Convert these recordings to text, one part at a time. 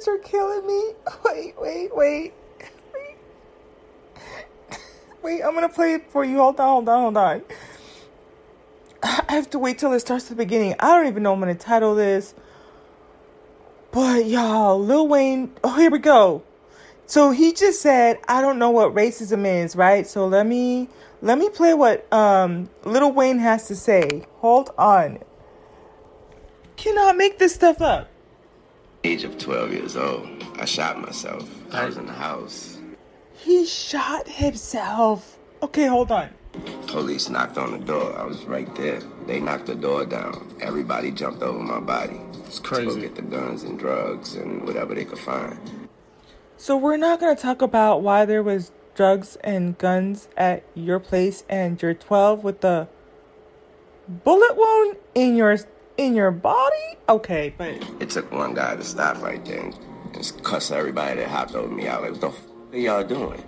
words are killing me. Wait, wait, wait. Wait. Wait, I'm gonna play it for you. Hold on, hold on, hold on. I have to wait till it starts at the beginning. I don't even know I'm gonna title this. But y'all, Lil Wayne, oh here we go. So he just said, I don't know what racism is, right? So let me let me play what um Lil Wayne has to say. Hold on. Cannot make this stuff up. Age of 12 years old, I shot myself. I was in the house. He shot himself. Okay, hold on. Police knocked on the door. I was right there. They knocked the door down. Everybody jumped over my body. It's To go crazy. get the guns and drugs and whatever they could find. So we're not gonna talk about why there was drugs and guns at your place and you're 12 with the bullet wound in your in your body. Okay, but It took one guy to stop right there and just cuss everybody that hopped over me out. Like, what the f are y'all doing?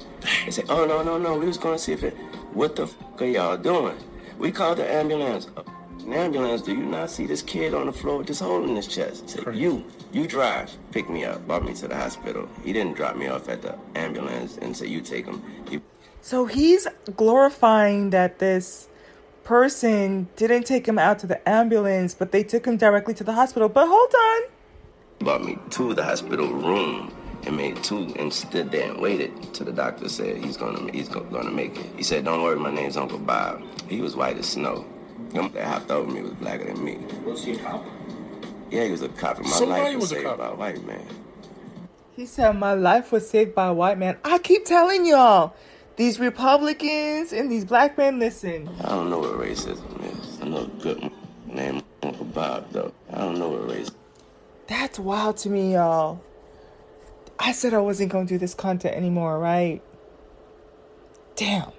They said, oh, no, no, no. We was going to see if it, what the f are y'all doing? We called the ambulance. "Uh, An ambulance, do you not see this kid on the floor with this hole in his chest? You, you drive, pick me up, brought me to the hospital. He didn't drop me off at the ambulance and say, you take him. He so he's glorifying that this person didn't take him out to the ambulance, but they took him directly to the hospital. But hold on. brought me to the hospital room and made two and stood there and waited till the doctor said he's gonna he's gonna make it. He said, "Don't worry, my name's Uncle Bob." He was white as snow. Him that hopped over me was blacker than me. Was he a cop? Yeah, he was a cop. and My Somebody life was, was a saved cop. by a white man. He said, My life was saved by a white man. I keep telling y'all, these Republicans and these black men, listen. I don't know what racism is. I know a good name Bob though. I don't know what racism. That's wild to me, y'all. I said I wasn't going to do this content anymore, right? Damn.